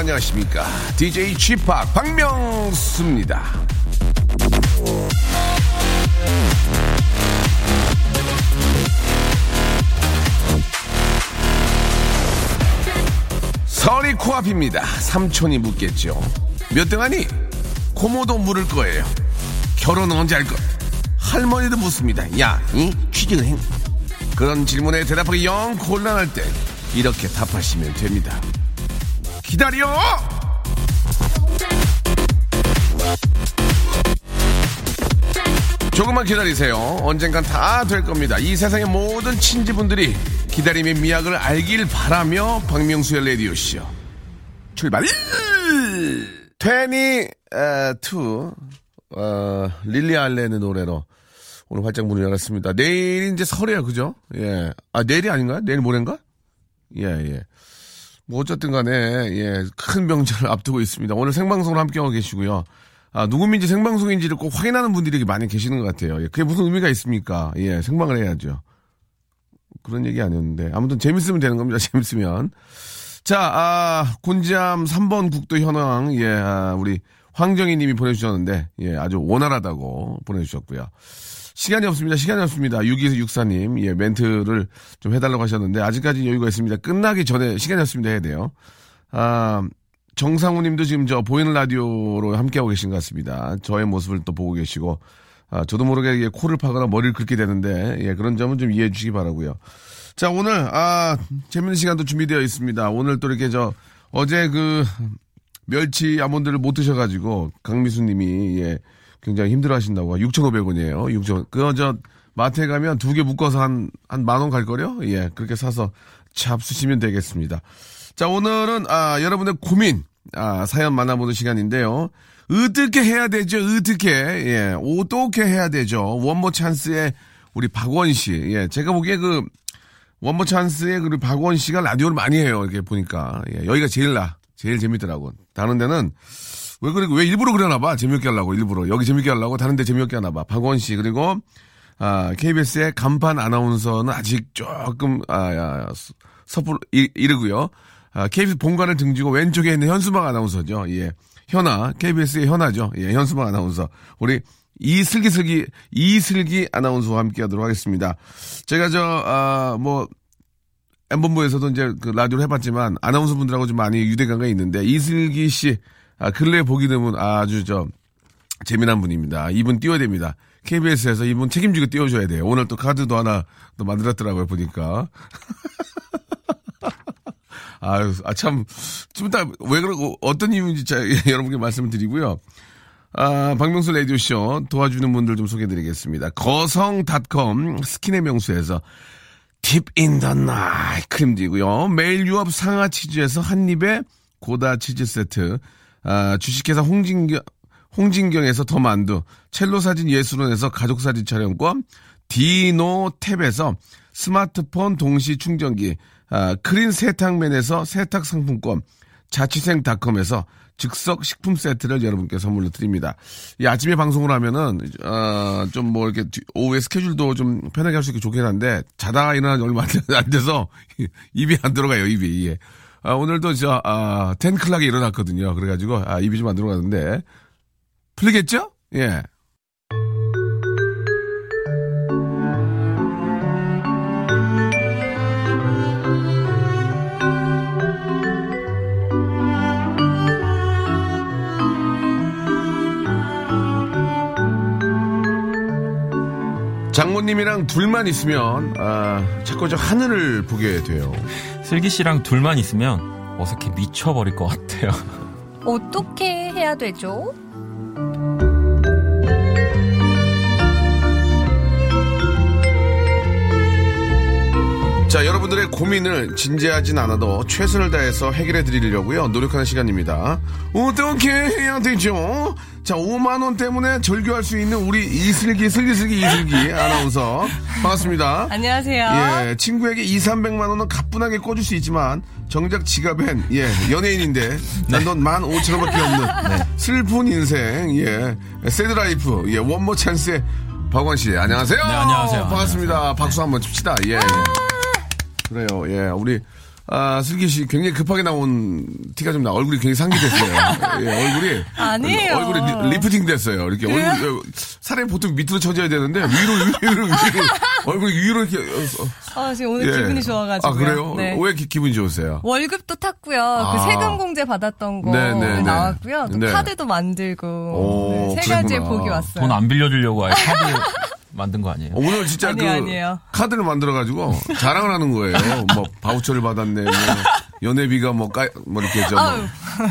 안녕하십니까 DJ Chip 박명수입니다 설이 코앞입니다. 삼촌이 묻겠죠. 몇 등 하니? 고모도 물을 거예요. 결혼은 언제 할 거? 할머니도 묻습니다. 야, 이 취직은? 그런 질문에 대답하기 영 곤란할 때 이렇게 답하시면 됩니다. 기다려! 조금만 기다리세요. 언젠간 다 될 겁니다. 이 세상의 모든 친지분들이 기다림의 미학을 알길 바라며 박명수의 라디오쇼 출발! Twenty two 어, 릴리 알렌의 노래로 오늘 활짝 문을 열었습니다. 내일 이제 설이에요, 그죠? 예. 아, 내일이 아닌가요? 내일 모레인가? 예, 예. 뭐 어쨌든 간에 예, 큰 명절을 앞두고 있습니다. 오늘 생방송을 함께하고 계시고요. 아, 누구인지 생방송인지를 꼭 확인하는 분들이 많이 계시는 것 같아요. 예, 그게 무슨 의미가 있습니까? 예, 생방을 해야죠. 그런 얘기 아니었는데. 아무튼 재밌으면 되는 겁니다. 재밌으면. 자, 아, 곤지암 3번 국도 현황, 예, 아, 우리 황정희 님이 보내주셨는데, 예, 아주 원활하다고 보내주셨고요. 시간이 없습니다. 시간이 없습니다. 6264님, 예, 멘트를 좀 해달라고 하셨는데, 아직까지 여유가 있습니다. 끝나기 전에 시간이 없습니다. 해야 돼요. 아, 정상우 님도 지금 저 보이는 라디오로 함께하고 계신 것 같습니다. 저의 모습을 또 보고 계시고, 아, 저도 모르게 코를 파거나 머리를 긁게 되는데, 예, 그런 점은 좀 이해해 주시기 바라고요 자, 오늘, 아, 재밌는 시간도 준비되어 있습니다. 오늘 또 이렇게 저, 어제 그, 멸치 아몬드를 못 드셔가지고, 강미수 님이, 예, 굉장히 힘들어 하신다고. 6,500원이에요. 6,000원. 그거 저, 마트에 가면 두 개 묶어서 한, 한 만 원 갈 거려? 예, 그렇게 사서 잡수시면 되겠습니다. 자, 오늘은, 아, 여러분의 고민, 아, 사연 만나보는 시간인데요. 어떻게 해야 되죠? 어떻게, 예, 어떻게 해야 되죠? 원모 찬스의 우리 박원 씨. 예, 제가 보기에 그, 원모 찬스의 그 박원 씨가 라디오를 많이 해요. 이렇게 보니까. 예, 여기가 제일 나. 제일 재밌더라고. 다른 데는 왜 그래, 왜 일부러 그러나 봐. 재밌게 하려고, 일부러. 여기 재밌게 하려고, 다른 데 재밌게 하나 봐. 박원 씨. 그리고, 아, KBS의 간판 아나운서는 아직 조금, 아, 야, 섣불, 이르고요. 아, KBS 본관을 등지고 왼쪽에 있는 현수막 아나운서죠. 예. 현아, KBS의 현아죠. 예, 현수막 아나운서. 우리 이슬기슬기, 이슬기 아나운서와 함께 하도록 하겠습니다. 제가 저, 아, 뭐, 엠본부에서도 이제 그 라디오를 해봤지만 아나운서 분들하고 좀 많이 유대감가 있는데 이슬기 씨, 아, 근래 보기 드문 아주 저, 재미난 분입니다. 이분 띄워야 됩니다. KBS에서 이분 책임지고 띄워줘야 돼요. 오늘 또 카드도 하나 또 만들었더라고요, 보니까. 아유, 아, 참, 좀 이따 왜 그러고, 어떤 이유인지 자, 여러분께 말씀을 드리고요. 아, 박명수 라디오쇼 도와주는 분들 좀 소개해 드리겠습니다. 거성닷컴 스킨의 명수에서 딥인더 나이 크림디고요. 매일 유업 상하 치즈에서 한입에 고다 치즈 세트. 아, 주식회사 홍진경, 홍진경에서 더 만두. 첼로 사진 예술원에서 가족 사진 촬영권. 디노 탭에서 스마트폰 동시 충전기. 아, 크린 세탁맨에서 세탁 상품권. 자취생닷컴에서 즉석 식품 세트를 여러분께 선물로 드립니다. 이 아침에 방송을 하면은 어, 좀뭐 이렇게 오후에 스케줄도 좀 편하게 할 수 있게 좋긴 한데 자다가 일어나지 얼마 안 돼서 입이 안 들어가요 입이. 예. 아, 오늘도 저 아, 텐클락에 일어났거든요. 그래가지고 아, 입이 좀 안 들어가는데 풀리겠죠? 예. 장모님이랑 둘만 있으면 아, 자꾸 저 하늘을 보게 돼요. 슬기 씨랑 둘만 있으면 어색해 미쳐버릴 것 같아요. 어떻게 해야 되죠? 자, 여러분들의 고민을 진지하진 않아도 최선을 다해서 해결해 드리려고요. 노력하는 시간입니다. 어떻게 해야 되죠? 자, 5만원 때문에 절교할 수 있는 우리 이슬기, 슬기슬기 이슬기 아나운서. 반갑습니다. 안녕하세요. 예, 친구에게 2, 300만원은 가뿐하게 꿔줄 수 있지만, 정작 지갑엔, 예, 연예인인데, 난돈 15,000원밖에 없는 슬픈 인생, 예, 새드라이프, 예, 원모 찬스의 박원 씨. 안녕하세요. 네, 안녕하세요. 반갑습니다. 박수 한번 칩시다. 예. 예. 그래요. 예, 우리 아, 슬기 씨 굉장히 급하게 나온 티가 좀 나. 얼굴이 굉장히 상기됐어요. 예, 얼굴이 아니에요. 얼굴이 lif, ting 됐어요. 이렇게 그래요? 얼굴 사람이 보통 밑으로 쳐져야 되는데 위로 위로 위로 얼굴이 위로 이렇게 어, 어, 아, 지금 오늘 예. 기분이 좋아가지고. 아, 그래요? 네. 왜 기, 기분이 좋으세요? 월급도 탔고요. 아. 그 세금 공제 받았던 거 네, 네, 네. 나왔고요. 또 네. 카드도 만들고 오, 네, 세 가지의 그랬구나. 복이 왔어요. 돈 안 빌려주려고 아예 카드 만든 거 아니에요? 오늘 진짜 아니에요, 그 아니에요. 카드를 만들어 가지고 자랑을 하는 거예요. 뭐 바우처를 받았네. 뭐 연회비가 뭐, 까, 뭐 이렇게 저.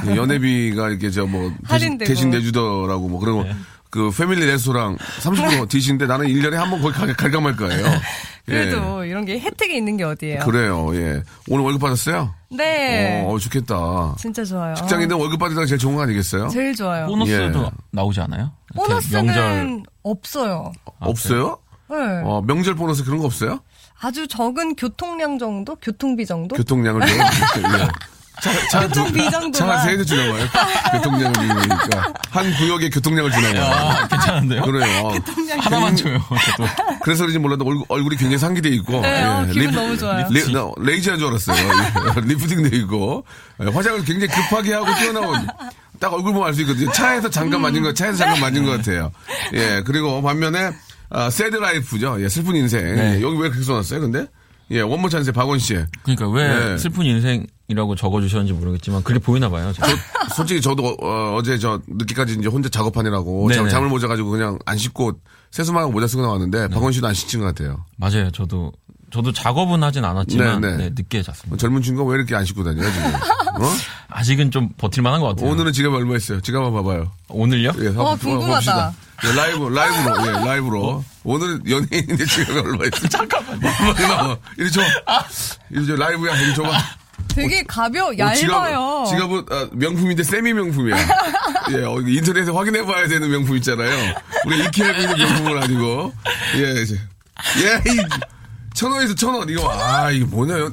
뭐, 연회비가 이렇게 저 뭐 대신. 대신 내주더라고 뭐 그런 거. 그 패밀리 레스토랑 30% 드시는데 나는 1년에 한 번 거기 가, 갈까 말 거예요. 그래도 이런 게 혜택이 있는 게 어디예요? 예. 그래요. 예. 오늘 월급 받았어요? 네. 어, 좋겠다. 진짜 좋아요. 직장인들 월급 받으다가 제일 좋은 거 아니겠어요? 제일 좋아요. 보너스도 예. 나오지 않아요? 보너스는 명절 없어요. 없어요? 네. 어, 명절 보너스 그런 거 없어요? 아주 적은 교통량 정도? 교통비 정도? 교통량을 좀. 예. 차, 차, 교통비 두- 정도만. 차가 세대 주나 봐요. 교통량을 주니까. 한 구역에 교통량을 주나 봐요. 아, 괜찮은데요? 그래요. 하나만 줘요. 저도. 그래서 그런지 몰라도 얼굴, 얼굴이 굉장히 상기돼 있고. 네, 어, 기분 너무 좋아요. 레, 나, 레이저한 줄 알았어요. 예, 리프팅 돼 있고. 예, 화장을 굉장히 급하게 하고 뛰어나온. 딱 얼굴 보면 알 수 있거든요. 차에서 잠깐 맞은 거, 차에서 잠깐 맞은 것 같아요. 예, 그리고 반면에, 아, sad life죠. 예, 슬픈 인생. 네. 예, 여기 왜 그렇게 써놨어요, 근데? 예, 원모어찬스 박원 씨. 그러니까 왜 예. 슬픈 인생 이라고 적어주셨는지 모르겠지만 그게 보이나 봐요. 제가. 솔직히 저도 어, 제저 늦게까지 이제 혼자 작업하느라고 네네. 잠, 잠을 못 자가지고 그냥 안 씻고 세수만 모자 쓰고 나왔는데 박원 씨도 안 씻은 것 같아요. 맞아요. 저도 저도 작업은 하진 않았지만 네, 네. 네, 늦게 잤습니다. 젊은 친구가 왜 이렇게 안 씻고 다녀요 지금? 어? 아직은 좀 버틸만한 것 같아요. 오늘은 지갑 얼마 있어요? 지갑 한번 봐봐요. 오늘요? 예, 한번 어, 봅시다. 궁금하다. 예, 라이브 라이브로 예, 라이브로 오늘은 연예인인데 지갑이 얼마 있어? 잠깐만요. 이리 줘. 이리 줘 라이브야 이리 줘봐. 되게 가벼워, 어, 얇아요. 지갑, 지갑 은 아, 명품인데 세미 명품이야. 예, 어, 인터넷에 확인해 봐야 되는 명품 있잖아요. 우리 익히 알고 있는 명품은 아니고. 예, 이제. 예, 이, 천 원에서 천 원. 이거, 아, 이게 뭐냐요?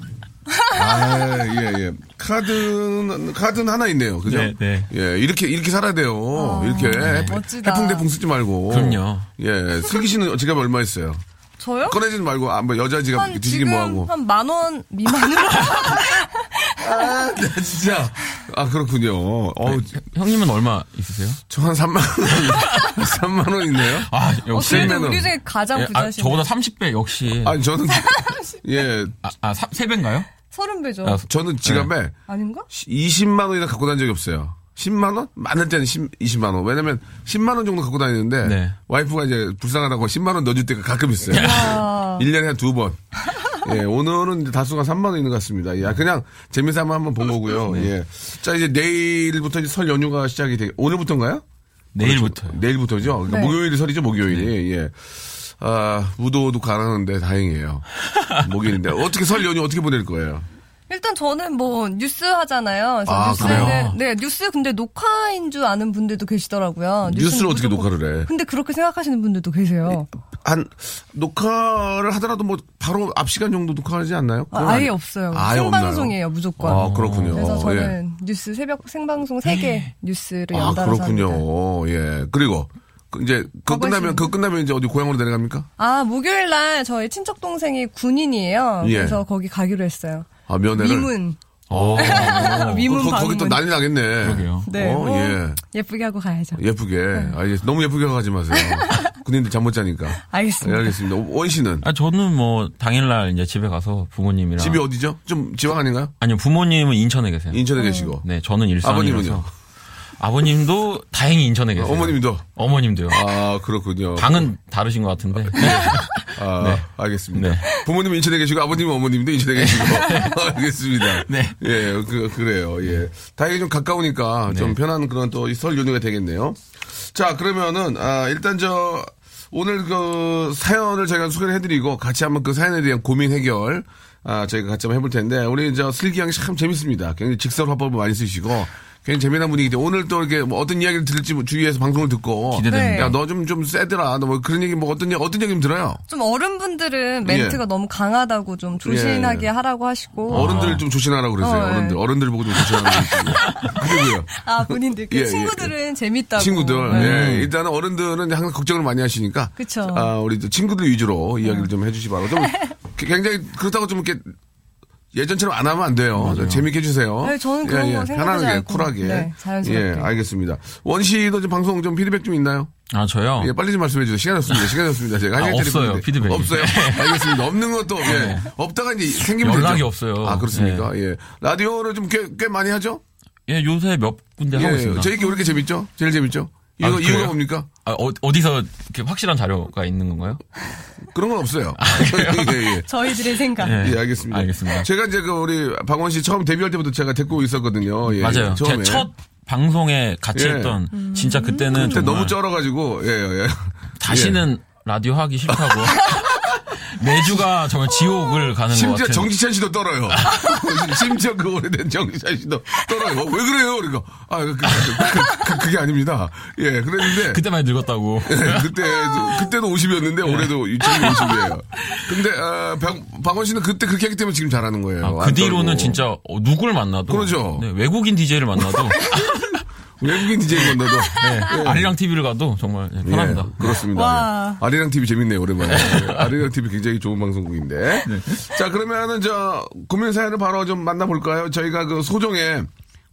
아, 예, 예. 카드는, 카드는 하나 있네요. 그죠? 네, 네. 예, 이렇게, 이렇게 살아야 돼요. 이렇게. 멋지다. 해풍대풍 쓰지 말고. 그럼요. 예, 슬기 씨는 지갑 얼마 있어요? 저요? 꺼내지 말고, 아, 뭐, 여자 지갑 한 뒤지기 뭐하고. 한 만 원 미만으로 아, 나 진짜. 아, 그렇군요. 어우, 형님은 얼마 있으세요? 저 한 3만 원, 3만 원 있네요. 아, 어, 역시. 그래도 셀매너. 우리 중에 가장 예, 아, 부자시네. 저보다 30배 역시. 아니, 저는, 예, 아, 아 3배인가요? 서른 배죠. 아, 저는 지갑에 아닌가? 20만 원이나 갖고 다닌 적이 없어요. 10만 원? 많을 때는 10, 20만 원. 왜냐면 10만 원 정도 갖고 다니는데 네. 와이프가 이제 불쌍하다고 10만 원 넣어줄 때가 가끔 있어요. 아, 1년에 한 두 번. 예, 오늘은 이제 다수가 3만 원 있는 것 같습니다. 예, 그냥 재미삼아 한번 본 거고요. 네. 예. 자, 이제 내일부터 이제 설 연휴가 시작이 되, 오늘부터인가요? 내일부터요. 내일부터죠. 그러니까 네. 목요일이 설이죠, 목요일이. 예. 아, 우도우도 가라는데 다행이에요. 목요일인데. 어떻게 설 연휴 어떻게 보낼 거예요? 일단 저는 뭐 뉴스 하잖아요. 그래서 아, 뉴스는 그래요? 네 뉴스 근데 녹화인 줄 아는 분들도 계시더라고요. 뉴스를 어떻게 무조건- 녹화를 해? 근데 그렇게 생각하시는 분들도 계세요. 한 녹화를 하더라도 뭐 바로 앞 시간 정도 녹화하지 않나요? 아, 아니- 없어요. 아예 생방송이에요, 무조건. 없나요? 아 그렇군요. 그래서 저는 예. 뉴스 새벽 생방송 3개 뉴스를 아 연달아서 합니다. 그렇군요. 예. 그리고 그 이제 하고 끝나면. 그거 끝나면 이제 어디 고향으로 내려갑니까? 아 목요일 날 저희 친척 동생이 군인이에요. 예. 그래서 거기 가기로 했어요. 아 면회를. 위문 어. 위문 거. 거기 또 난리 나겠네. 그러게요. 네, 어, 뭐 예. 예쁘게 하고 가야죠. 예쁘게. 아, 예. 너무 예쁘게 가지 마세요. 군인들 잠 못 자니까. 알겠습니다. 예, 알겠습니다. 원 씨는 아, 저는 뭐, 당일날 이제 집에 가서 부모님이랑. 집이 어디죠? 좀 지방 아닌가요? 아니요, 부모님은 인천에 계세요. 인천에 계시고. 네, 저는 일산이라서. 아버님은요? 아버님도 다행히 인천에 계세요. 어머님도. 어머님도요. 아 그렇군요. 방은 다르신 것 같은데. 아, 네. 알겠습니다. 네. 부모님은 인천에 계시고 아버님은 어머님도 인천에 계시고 알겠습니다. 네. 예, 그 그래요. 예. 다행히 좀 가까우니까 좀 편한 그런 또 설 연휴가 되겠네요. 자, 그러면은 아, 일단 저 오늘 그 사연을 저희가 소개를 해드리고 같이 한번 그 사연에 대한 고민 해결 아, 저희가 같이 한번 해볼 텐데 우리 저 슬기 양이 참 재밌습니다. 굉장히 직설 화법을 많이 쓰시고 굉장히 재미난 분위기인데 오늘 또 이렇게 뭐 어떤 이야기를 들을지 뭐 주위에서 방송을 듣고 기대됩니다. 네. 야너좀좀 세더라 너 뭐 그런 얘기 뭐 어떤 얘기 어떤 얘기 좀 들어요 좀 어른분들은 멘트가 예. 너무 강하다고 좀 조신하게 하라고 하시고. 어른들 좀 조심하라고 그러세요 어, 예. 어른들 어른들 보고 좀 조심하라고 그러고요 아, 본인들. 그 예, 예. 친구들은 재밌다고. 친구들 네. 예, 일단은 어른들은 항상 걱정을 많이 하시니까 그쵸. 아 우리 또 친구들 위주로 이야기를 좀 해주시 바라고 좀 굉장히 그렇다고 좀 이렇게 예전처럼 안 하면 안 돼요. 재밌게 해주세요. 네, 저는 그런 거 생각하지 편안하게, 않고. 쿨하게. 네, 자연스럽게. 예, 알겠습니다. 원 씨도 좀 방송 좀 피드백 좀 있나요? 아, 저요? 예, 빨리 좀 말씀해 주세요. 시간 없습니다. 시간이 없습니다. 제가 아, 없어요, 많은데. 피드백이. 없어요. 알겠습니다. 없는 것도, 예. 없다가 이제 생기면 연락이 되죠. 없어요. 아, 그렇습니까? 예. 라디오를 좀 꽤, 꽤 많이 하죠? 예, 요새 몇 군데 하고 예. 있습니다. 저희 게왜 이렇게 재밌죠? 제일 재밌죠? 이거, 아, 이유가? 뭡니까? 아, 어, 어디서 이렇게 확실한 자료가 있는 건가요? 그런 건 없어요. 예, 예. 저희들의 생각. 예. 예, 알겠습니다. 알겠습니다. 제가 이제 그 우리 박원 씨 처음 데뷔할 때부터 제가 데리고 있었거든요. 예, 맞아요. 처음에. 제첫 방송에 같이 예. 했던 진짜 그때는 그때 정말 너무 쩔어가지고, 예, 예. 예. 다시는 라디오 하기 싫다고 매주가 정말 지옥을 가는 것 심지어 같아요. 정지찬 씨도 떨어요. 심지어 그 오래된 정지찬 씨도 떨어요. 어, 왜 그래요? 그러니까 아, 그, 그, 게 아닙니다. 예, 그랬는데 그때 많이 늙었다고. 예, 그때 그때도 50이었는데 올해도 지금 50이에요. 근데 아, 박, 박원 씨는 그때 그렇게 했기 때문에 지금 잘하는 거예요. 아, 안그 뒤로는 떨고. 진짜 어, 누굴 만나도 그러죠. 네, 외국인 DJ를 만나도 외국인 DJ 건데도 네, 아리랑 TV를 가도 정말 예, 편합니다. 예, 그렇습니다. 와. 예. 아리랑 TV 재밌네요, 오랜만에. 예, 아리랑 TV 굉장히 좋은 방송국인데. 자, 그러면은 저 고민 사연을 바로 좀 만나볼까요? 저희가 그 소정에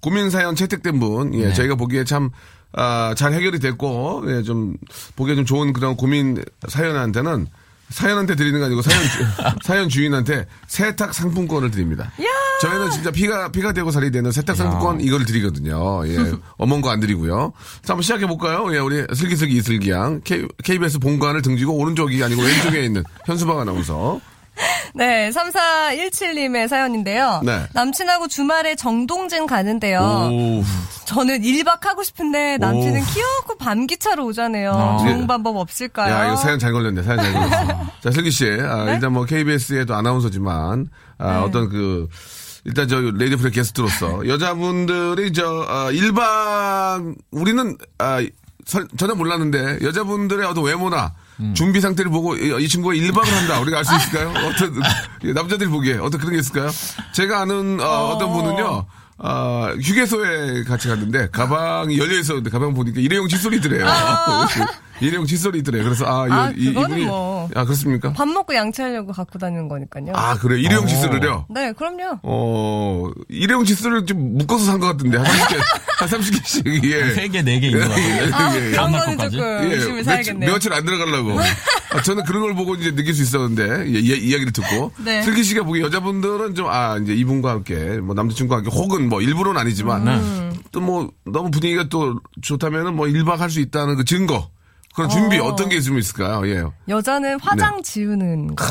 고민 사연 채택된 분, 예, 저희가 보기에 참, 아, 잘 해결이 됐고, 예, 좀, 보기에 좀 좋은 그런 고민 사연한테는 사연한테 드리는 게 아니고 사연, 주- 사연 주인한테 세탁 상품권을 드립니다. 저희는 진짜 피가, 피가 되고 살이 되는 세탁 상품권 이걸 드리거든요. 예. 어머니 거안 드리고요. 자, 한번 시작해 볼까요? 예, 우리 슬기슬기 이슬기양. KBS 본관을 등지고 오른쪽이 아니고 왼쪽에 있는 현수박 아나운서. 네, 3417님의 사연인데요. 네. 남친하고 주말에 정동진 가는데요. 오. 저는 1박 하고 싶은데 남친은 오. 귀엽고 밤기차로 오자네요. 아. 좋은 예. 방법 없을까요? 야, 이거 사연 잘 걸렸네. 사연 잘 걸렸어. 자, 슬기 씨. 아, 네? 일단 뭐 KBS에도 아나운서지만, 아, 어떤 그, 일단 저 레이디 프레 게스트로서 여자분들이 저, 아, 일반, 우리는, 아, 설- 전혀 몰랐는데 여자분들의 어떤 외모나 준비 상태를 보고 이, 이 친구가 일박을 한다. 우리가 알 수 있을까요? 어떤, 예, 남자들이 보기에 어떤 그런 게 있을까요? 제가 아는 어, 떤 분은요, 아, 휴게소에 같이 갔는데 가방이 열려 있었는데 가방 보니까 일회용 칫솔이더래요. 일회용 칫솔이더래요. 그래서 아, 아, 이, 이, 그거는 이분이 뭐. 아 그렇습니까? 밥 먹고 양치하려고 갖고 다니는 거니까요. 아 그래 요 일회용 칫솔을요. 네, 그럼요. 어 일회용 칫솔을 좀 묶어서 산 것 같은데 한 30개 한 30개씩 예. 세 개, 네개 있는 것 같아요. 아, 예, 예. 그런 거는? 조금 열심히 며칠, 사야겠네요. 며칠 안 들어가려고. 아, 저는 그런 걸 보고 이제 느낄 수 있었는데, 이, 이, 이야기를 듣고. 네. 슬기 씨가 보기 여자분들은 좀, 아, 이제 이분과 함께, 뭐 남자친구와 함께, 혹은 뭐 일부러는 아니지만, 음. 또 뭐, 너무 분위기가 또 좋다면은 뭐 1박 할 수 있다는 그 증거. 그런 준비 어. 어떤 게 있으면 있을까요? 예. 여자는 화장 지우는 거.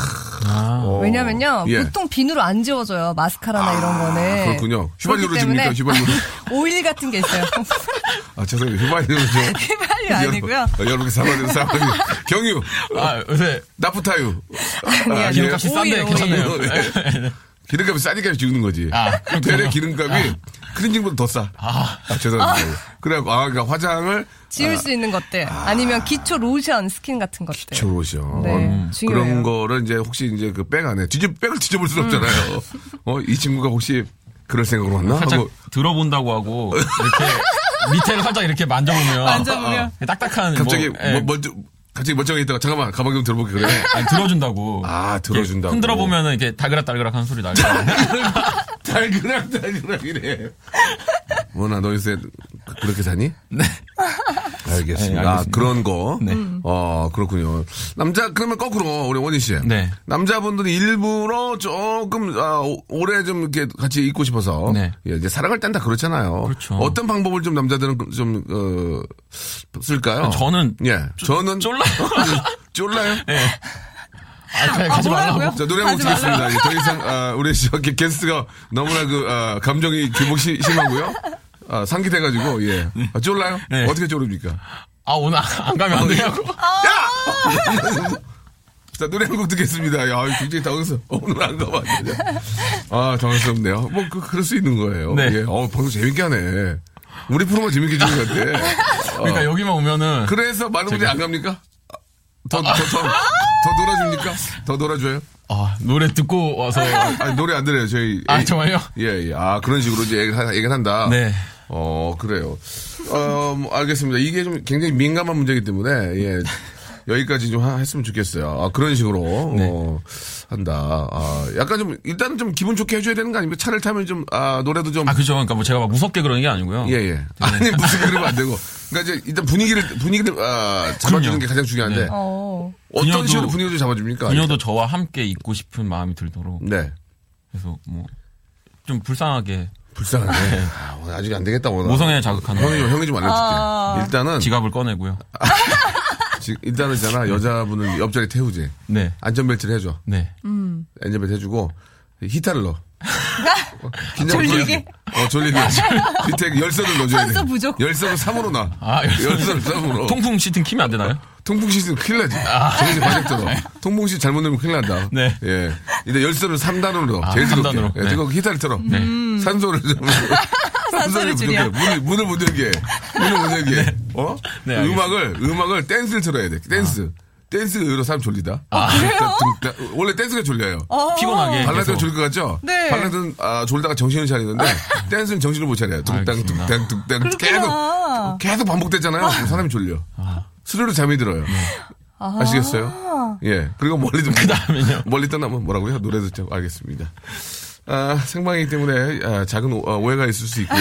아, 왜냐면요. 예. 보통 비누로 안 지워져요. 마스카라나 이런 거는. 그렇군요. 휘발유로? 때문에 휘발유로. 오일 같은 게 있어요. 아, 죄송해요. 휘발유로 좀. 휘발유 아니고요. 여러분, 사과드려, 사과드려. 경유. 아, 요새 나프타유. 아니에요. 아니에요? 기름값이 싼데. 괜찮네요. 네. 기름값이 싸니까 지우는 거지. 아, 되레 기름값이 cleansing보다 더 싸. 아. 아, 죄송합니다. 그래갖고, 아, 그러니까 화장을. 지울 수 있는 것들. 아 니면 기초 로션, 스킨 같은 것들. 좋으셔. 네, 음, 중요해요. 그런 거를 이제 혹시 이제 그 백 안에 뒤집, 백을 뒤져볼 수 없잖아요. 어, 이 친구가 혹시 그럴 생각으로 왔나? 살짝 하고 들어본다고 하고 이렇게 밑에를 살짝 이렇게 만져보면 만져보면. 딱딱한 갑자기 뭐, 예, 뭐, 먼저, 갑자기 멀쩡해 있다가 잠깐만 가방 좀 들어볼게 그래. 아니, 들어준다고. 아, 들어준다고. 흔들어 보면은 이렇게 달그락달그락한 소리 나요. 달그락, 달그락이래. 뭐나, 너 요새 그- 그렇게 사니? 네. 알겠습니다. 네, 아, 알겠습니다. 그런 거. 네. 어, 그렇군요. 남자, 그러면 거꾸로, 우리 원희 씨. 네. 남자분들이 일부러 조금, 아, 오- 오래 좀 이렇게 같이 있고 싶어서. 네. 예, 이제 살아갈 땐다 그렇잖아요. 그렇죠. 어떤 방법을 좀 남자들은 좀, 어, 쓸까요? 저는 예. 저는. 쫄라요. 쫄라요? 예. 아, 그냥 가지 뭐라고요? 말라고. 자, 노래 한곡 듣겠습니다. 예, 더 이상, 아, 우리 저기 게스트가 너무나 그, 아, 감정이 기복 시, 심하고요. 아, 상기돼가지고, 예. 아, 쫄라요? 네. 어떻게 쫄입니까? 아, 오늘 안 가면 안 되냐고. 자, 노래 한 곡 듣겠습니다. 야, 굉장히 당황스러워. 오늘 안 가면 안 되냐. 아, 당황스럽네요. 뭐, 그, 그럴 수 있는 거예요. 네. 예. 어, 방송 재밌게 하네. 우리 프로가 재밌게 주는 것 같아. 어. 그러니까 여기만 오면은 그래서 많은 분들이 안 갑니까? 더, 더, 더, 더 놀아줍니까? 더 놀아줘요? 아, 노래 듣고 와서 아니, 노래 안 들어요, 저희. 아 정말요? 예, 예. 아, 그런 식으로 이제 얘기를 한다. 네. 어, 그래요. 어, 뭐, 알겠습니다. 이게 좀 굉장히 민감한 문제이기 때문에, 예. 여기까지 좀 하- 했으면 좋겠어요. 아, 그런 식으로, 네. 어, 한다. 아, 약간 좀, 일단은 좀 기분 좋게 해줘야 되는 거 아닙니까? 차를 타면 좀, 아, 노래도 좀. 아 그죠. 그러니까 뭐 제가 막 무섭게 그러는 게 아니고요. 예, 예. 아니, 무슨 그러면 안 되고. 그러니까 이제 일단 분위기를, 분위기를, 아, 잡아주는 그럼요. 게 가장 중요한데. 네. 어. 어떤 그녀도- 식으로 분위기를 잡아줍니까? 그녀도 저와 함께 있고 싶은 마음이 들도록 네. 그래서 뭐 좀 불쌍하게 불쌍하네. 아, 오늘 아직 안 되겠다, 오늘. 모성애 자극하는 형이 좀, 형이 좀 알려줄게. 아. 일단은, 지갑을 꺼내고요. 지- 일단은 있잖아, 여자분을 옆자리 태우지. 네. 안전벨트를 해줘. 네. 안전벨트 해주고, 긴장 졸리게? 어, 졸리게. 밑에 열선을 넣어줘야 돼. 산소 부족. 열선을 3으로 놔. 아, 열선. 열선을 3으로. 통풍 시트 키면 안 되나요? 통풍 시스템 큰일 나지. 정신 바짝 들어. 통풍 시 잘못 넣으면 큰일 난다. 네. 예. 이제 열선을 3단으로 넣어. 아, 제일 뜨겁게. 삼단으로. 예, 네. 뜨거워 히타를 틀어. 산소를 좀. 산소를 줄여. 문을, 문을 못 열게. 해. 문을 못 열게. 해. 어? 네. 음악을, 음악을 댄스를 틀어야 돼. 댄스. 댄스가 의외로 사람 졸리다. 아, 그래요? 등- 등- 원래 댄스가 졸려요. 어. 피곤하게. 발라드가. 졸릴 것 같죠? 네. 발라드는 아, 졸다가 정신을 차리는데 댄스는 정신을 못 차려요. 뚱땅 알겠습니다. 뚱땅 뚱땅 계속. 계속 반복되잖아요. 그럼 사람이 졸려. 스르르 잠이 들어요. 아시겠어요? 예. 그리고 멀리 좀 그다음에요? 멀리 떠나면 뭐라고요? 노래 듣죠. 알겠습니다. 아, 생방이기 때문에 아, 작은 오- 어, 오해가 있을 수 있고요.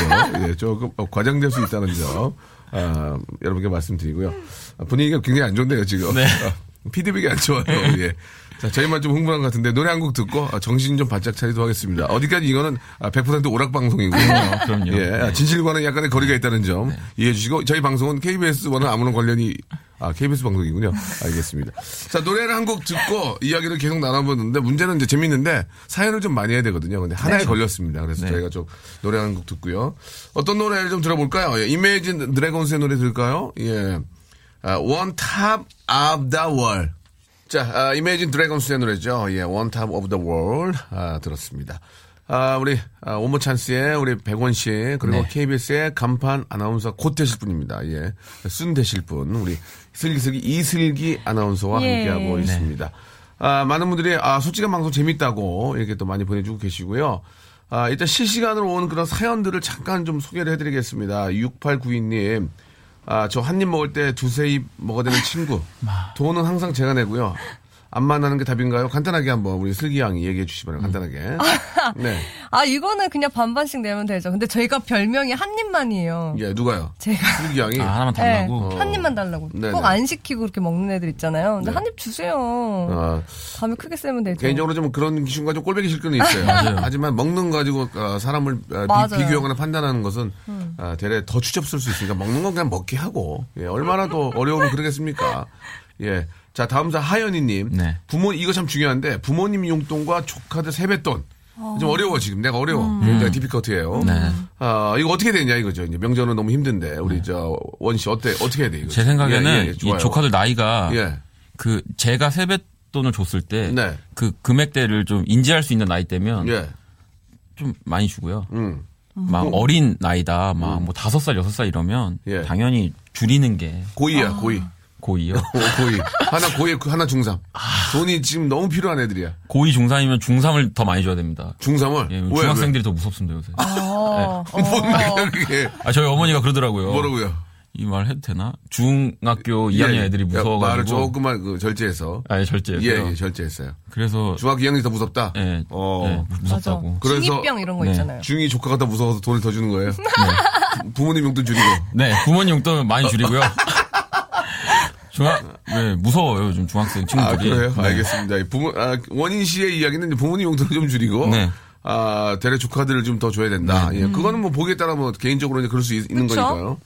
예, 조금 어, 과장될 수 있다는 점 아, 여러분께 말씀드리고요. 아, 분위기가 굉장히 안 좋네요 지금. 네. 아, 피드백이 안 좋아요. 예. 자, 저희만 좀 흥분한 것 같은데 노래 한 곡 듣고 아, 정신 좀 바짝 차리도록 하겠습니다. 어디까지 이거는 아, 100% 오락 방송이고요. 그럼요. 예, 네. 진실과는 약간의 거리가 있다는 점 이해해 주시고 저희 방송은 KBS와는 아무런 관련이 아 KBS 방송이군요. 알겠습니다. 자 노래를 한 곡 듣고 이야기를 계속 나눠보는데 문제는 이제 재밌는데 사연을 좀 많이 해야 되거든요. 근데 하나에 걸렸습니다. 그래서 네. 저희가 좀 노래 한 곡 듣고요. 어떤 노래를 좀 들어볼까요? 예, 이메이진 드래곤스의 노래 들을까요? 예, 아, One Top of the World. 자, 아, 이메이진 드래곤스의 노래죠. 예, One Top of the World 아, 들었습니다. 아, 우리 아, 오모 찬스의 우리 백원 씨 그리고 네. KBS의 간판 아나운서 곧 되실 분입니다. 예, 순 되실 분 우리 슬기슬기 이슬기 아나운서와 예. 함께하고 네. 있습니다. 아, 많은 분들이 아, 솔직한 방송 재밌다고 이렇게 또 많이 보내주고 계시고요. 아, 일단 실시간으로 온 그런 사연들을 잠깐 좀 소개를 해드리겠습니다. 6892님. 아, 저 한 입 먹을 때 두세 입 먹어야 되는 친구. 돈은 항상 제가 내고요. 안 만나는 게 답인가요? 간단하게 한번 우리 슬기 양이 얘기해 주시기 바랍니다. 간단하게. 네. 아, 이거는 그냥 반반씩 내면 되죠. 근데 저희가 별명이 한 입만이에요. 예, 누가요? 제가. 슬기 양이. 아, 하나만 네, 달라고. 한 입만 달라고. 꼭 안 시키고 그렇게 먹는 애들 있잖아요. 근데 네. 한입 주세요. 아, 밤에 크게 쐬면 되죠. 개인적으로 좀 그런 기준과 좀 꼴배기 싫은 건 있어요. 하지만 먹는 거 가지고 어, 사람을 어, 맞아요. 비, 교하거나 판단하는 것은 아, 대래 더 추접스러울 수 있으니까 먹는 건 그냥 먹게 하고 예, 얼마나 더 어려우면 그러겠습니까? 예. 자 다음 사 하연이님 네. 부모 이거 참 중요한데 부모님 용돈과 조카들 세뱃돈 좀 어려워 지금 내가 어려워 굉장히 디피커트예요. 네. 아 이거 어떻게 되냐 이거죠. 이제 명절은 너무 힘든데 우리 저원씨 어때 어떻게 해야 돼 이거? 제 생각에는 예, 예, 이. 조카들 나이가 예. 그 제가 세뱃돈을 줬을 때그 네. 금액대를 좀 인지할 수 있는 나이 때면 예. 좀 많이 주고요. 음. 막 어린 나이다, 막뭐 다섯 살 여섯 살 이러면 예. 당연히 줄이는 게 고이야 고이. 고이요. 어, 고이. 하나 고이, 하나 중삼. 돈이 지금 너무 필요한 애들이야. 고이 중삼이면 중삼을 더 많이 줘야 됩니다. 중삼을? 예, 왜, 중학생들이 더 무섭습니다 요새. 어, 왜? 뭔 얘기야, 그게. 아 저희 어머니가 그러더라고요. 뭐라고요? 이 말 해도 되나? 중학교 2학년 예, 애들이 야, 말을 무서워가지고. 조금만 그 절제해서. 아예 절제했어요. 예, 예, 절제했어요. 그래서 중학교 2학년이 더 무섭다? 예, 어. 예, 맞아. 무섭다고. 그래서- 중2병 이런 거 네. 있잖아요. 중이 조카가 더 무서워서 돈을 더 주는 거예요. 부모님 용돈 줄이고. 네, 부모님 용돈 많이 줄이고요. 중학, 네, 무서워요, 요즘 중학생 아, 친구들이. 그래요? 네. 알겠습니다. 이 부모, 아, 원인 씨의 이야기는 부모님 용돈을 좀 줄이고. 네. 아, 대래 조카들을 좀 더 줘야 된다. 예, 그거는 뭐 보기에 따라 뭐 개인적으로 이제 그럴 수 있, 는? 거니까요.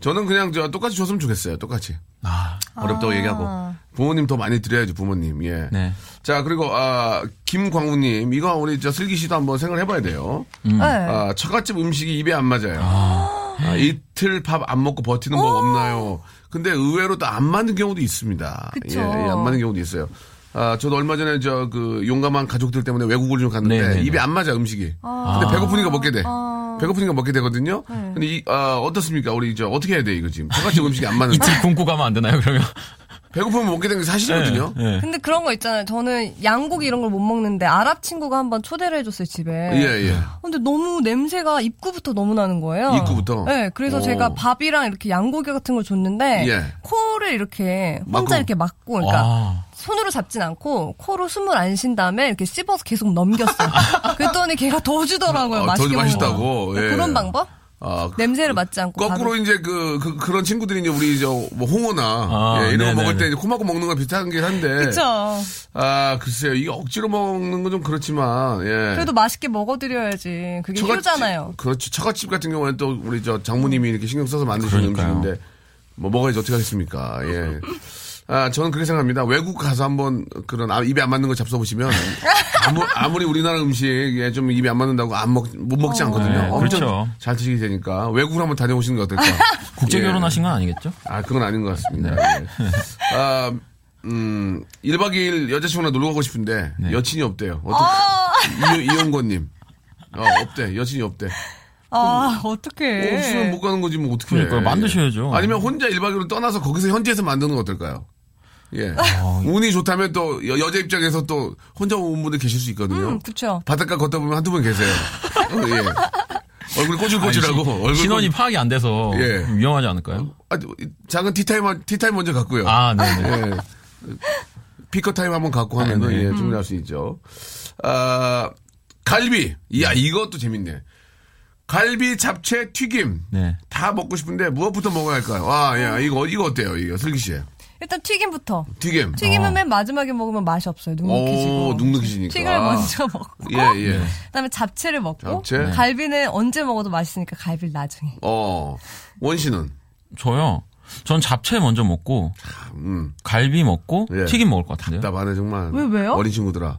저는 그냥 저 똑같이 줬으면 좋겠어요. 똑같이. 아, 어렵다고 얘기하고. 부모님 더 많이 드려야지, 부모님. 예. 네. 자, 그리고, 아, 김광우님. 이거 우리 저 슬기 씨도 한번 생각을 해봐야 돼요. 네. 아, 처갓집 음식이 입에 안 맞아요. 아, 이틀 밥 안 먹고 버티는 법 없나요? 근데 의외로 또 안 맞는 경우도 있습니다. 그쵸. 예, 예, 안 맞는 경우도 있어요. 아, 저도 얼마 전에 저 그 용감한 가족들 때문에 외국을 좀 갔는데 네네네. 입에 안 맞아 음식이. 근데 배고프니까 먹게 돼. 배고프니까 먹게 되거든요. 근데 이, 아, 어떻습니까? 우리 저 어떻게 해야 돼 이거 지금? 저같이 음식이 안 맞는데. 이틀 굶고 가면 안 되나요, 그러면? 배고프면 먹게 되는 게 사실이거든요. 예, 예. 근데 그런 거 있잖아요. 저는 양고기 이런 걸 못 먹는데 아랍 친구가 한번 초대를 해줬어요 집에. 예, 예. 근데 너무 냄새가 입구부터 너무 나는 거예요. 입구부터? 네, 그래서 오. 제가 밥이랑 이렇게 양고기 같은 걸 줬는데 예. 코를 이렇게 혼자 막고. 이렇게 막고, 그러니까 아. 손으로 잡진 않고 코로 숨을 안 쉰 다음에 이렇게 씹어서 계속 넘겼어요. 그랬더니 걔가 더 주더라고요. 아, 더 맛있게 먹는 맛있다고? 거. 예. 그런 방법? 아, 냄새를 맡지 않고 거꾸로 바로. 이제 그, 그 그 런 친구들이 이제 우리 저뭐 홍어나 아, 예, 이런 거. 먹을 때 이제 코 막고 먹는 거 비슷한 게 한데. 그쵸. 아 글쎄요 이게 억지로 먹는 건 좀 그렇지만 예. 그래도 맛있게 먹어드려야지. 그게 처갓집- 효잖아요. 그렇지. 처갓집 같은 경우에는 또 우리 저 장모님이 이렇게 신경 써서 만드시는. 음식인데 뭐 먹어야지 어떻게 하겠습니까? 예. 아, 저는 그렇게 생각합니다. 외국 가서 한번 그런 아, 입에 안 맞는 거 잡숴보시면 아무, 아무리 우리나라 음식에 좀 입에 안 맞는다고 안 먹, 못 먹지 않거든요. 네, 엄청 그렇죠. 잘 드시게 되니까 외국을 한번 다녀오시는 게 어떨까? 국제 예. 결혼하신 건 아니겠죠? 아, 그건 아닌 것 같습니다. 예. 아, 음, 1박 2일 여자친구랑 놀러 가고 싶은데 네. 여친이 없대요. 어떻게, 이, 이용권님. 어, 없대. 여친이 없대. 아, 어떡해. 없으면 못 가는 거지 뭐 어떻게 그러니까요. 만드셔야죠. 아니면 혼자 1박 2일로 떠나서 거기서 현지에서 만드는 건 어떨까요? 예. 아, 운이 좋다면 또 여, 여자 입장에서 또 혼자 온 분들 계실 수 있거든요. 음, 그쵸. 바닷가 걷다 보면 한두 분 계세요. 어, 예. 얼굴이 꼬질꼬질하고 얼굴 신원이 파악이 안 돼서 예. 위험하지 않을까요? 아, 작은 티타임 티타임 먼저 갖고요. 아, 네네. 예. 커피 타임 한번 갖고 하면은 아, 네. 예, 충분할 수 있죠. 아, 갈비. 이야, 이것도 재밌네. 갈비, 잡채, 튀김. 네. 다 먹고 싶은데 무엇부터 먹어야 할까요? 아, 야, 이거 이거 어때요? 이거 슬기 씨. 일단 튀김부터. 튀김. 튀김은 맨 마지막에 먹으면 맛이 없어요. 눅눅해지고. 오, 눅눅해지니까. 튀김을 먼저 먹고. 예, 예. 그다음에 잡채를 먹고. 잡채? 네. 갈비는 언제 먹어도 맛있으니까 갈비를 나중에. 어. 원 씨는 저요. 전 잡채 먼저 먹고 음. 갈비 먹고 예. 튀김 먹을 것 같은데요. 답답하네 정말. 왜, 왜요? 어린 친구들아.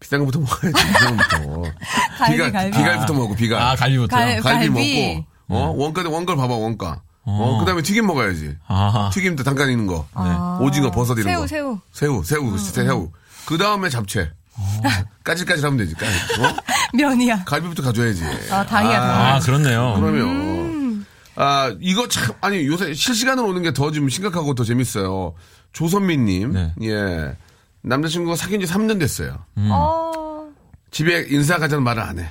비싼 거부터 먹어야지. 비싼 거부터. 갈비, 비갈, 갈비. 비갈부터 먹고 비갈. 아, 갈비부터요? 갈- 갈비, 갈비. 먹고 어 원가 원가를 봐봐 원가. 어, 그 다음에 튀김 먹어야지. 아, 튀김도 잠깐 있는 거. 아. 오징어, 버섯 이런 새우, 거. 새우. 새우, 새우, 새우. 그 다음에 잡채. 까질까질 하면 되지. 까질. 어? 면이야. 갈비부터 가져야지. 아, 당이야, 당. 아, 그렇네요. 그러면 아 이거 참 아니 요새 실시간으로 오는 게 더 좀 심각하고 더 재밌어요. 조선미님, 네. 예 남자친구가 사귄 지 3년 됐어요. 어, 집에 인사 가자는 말을 안 해.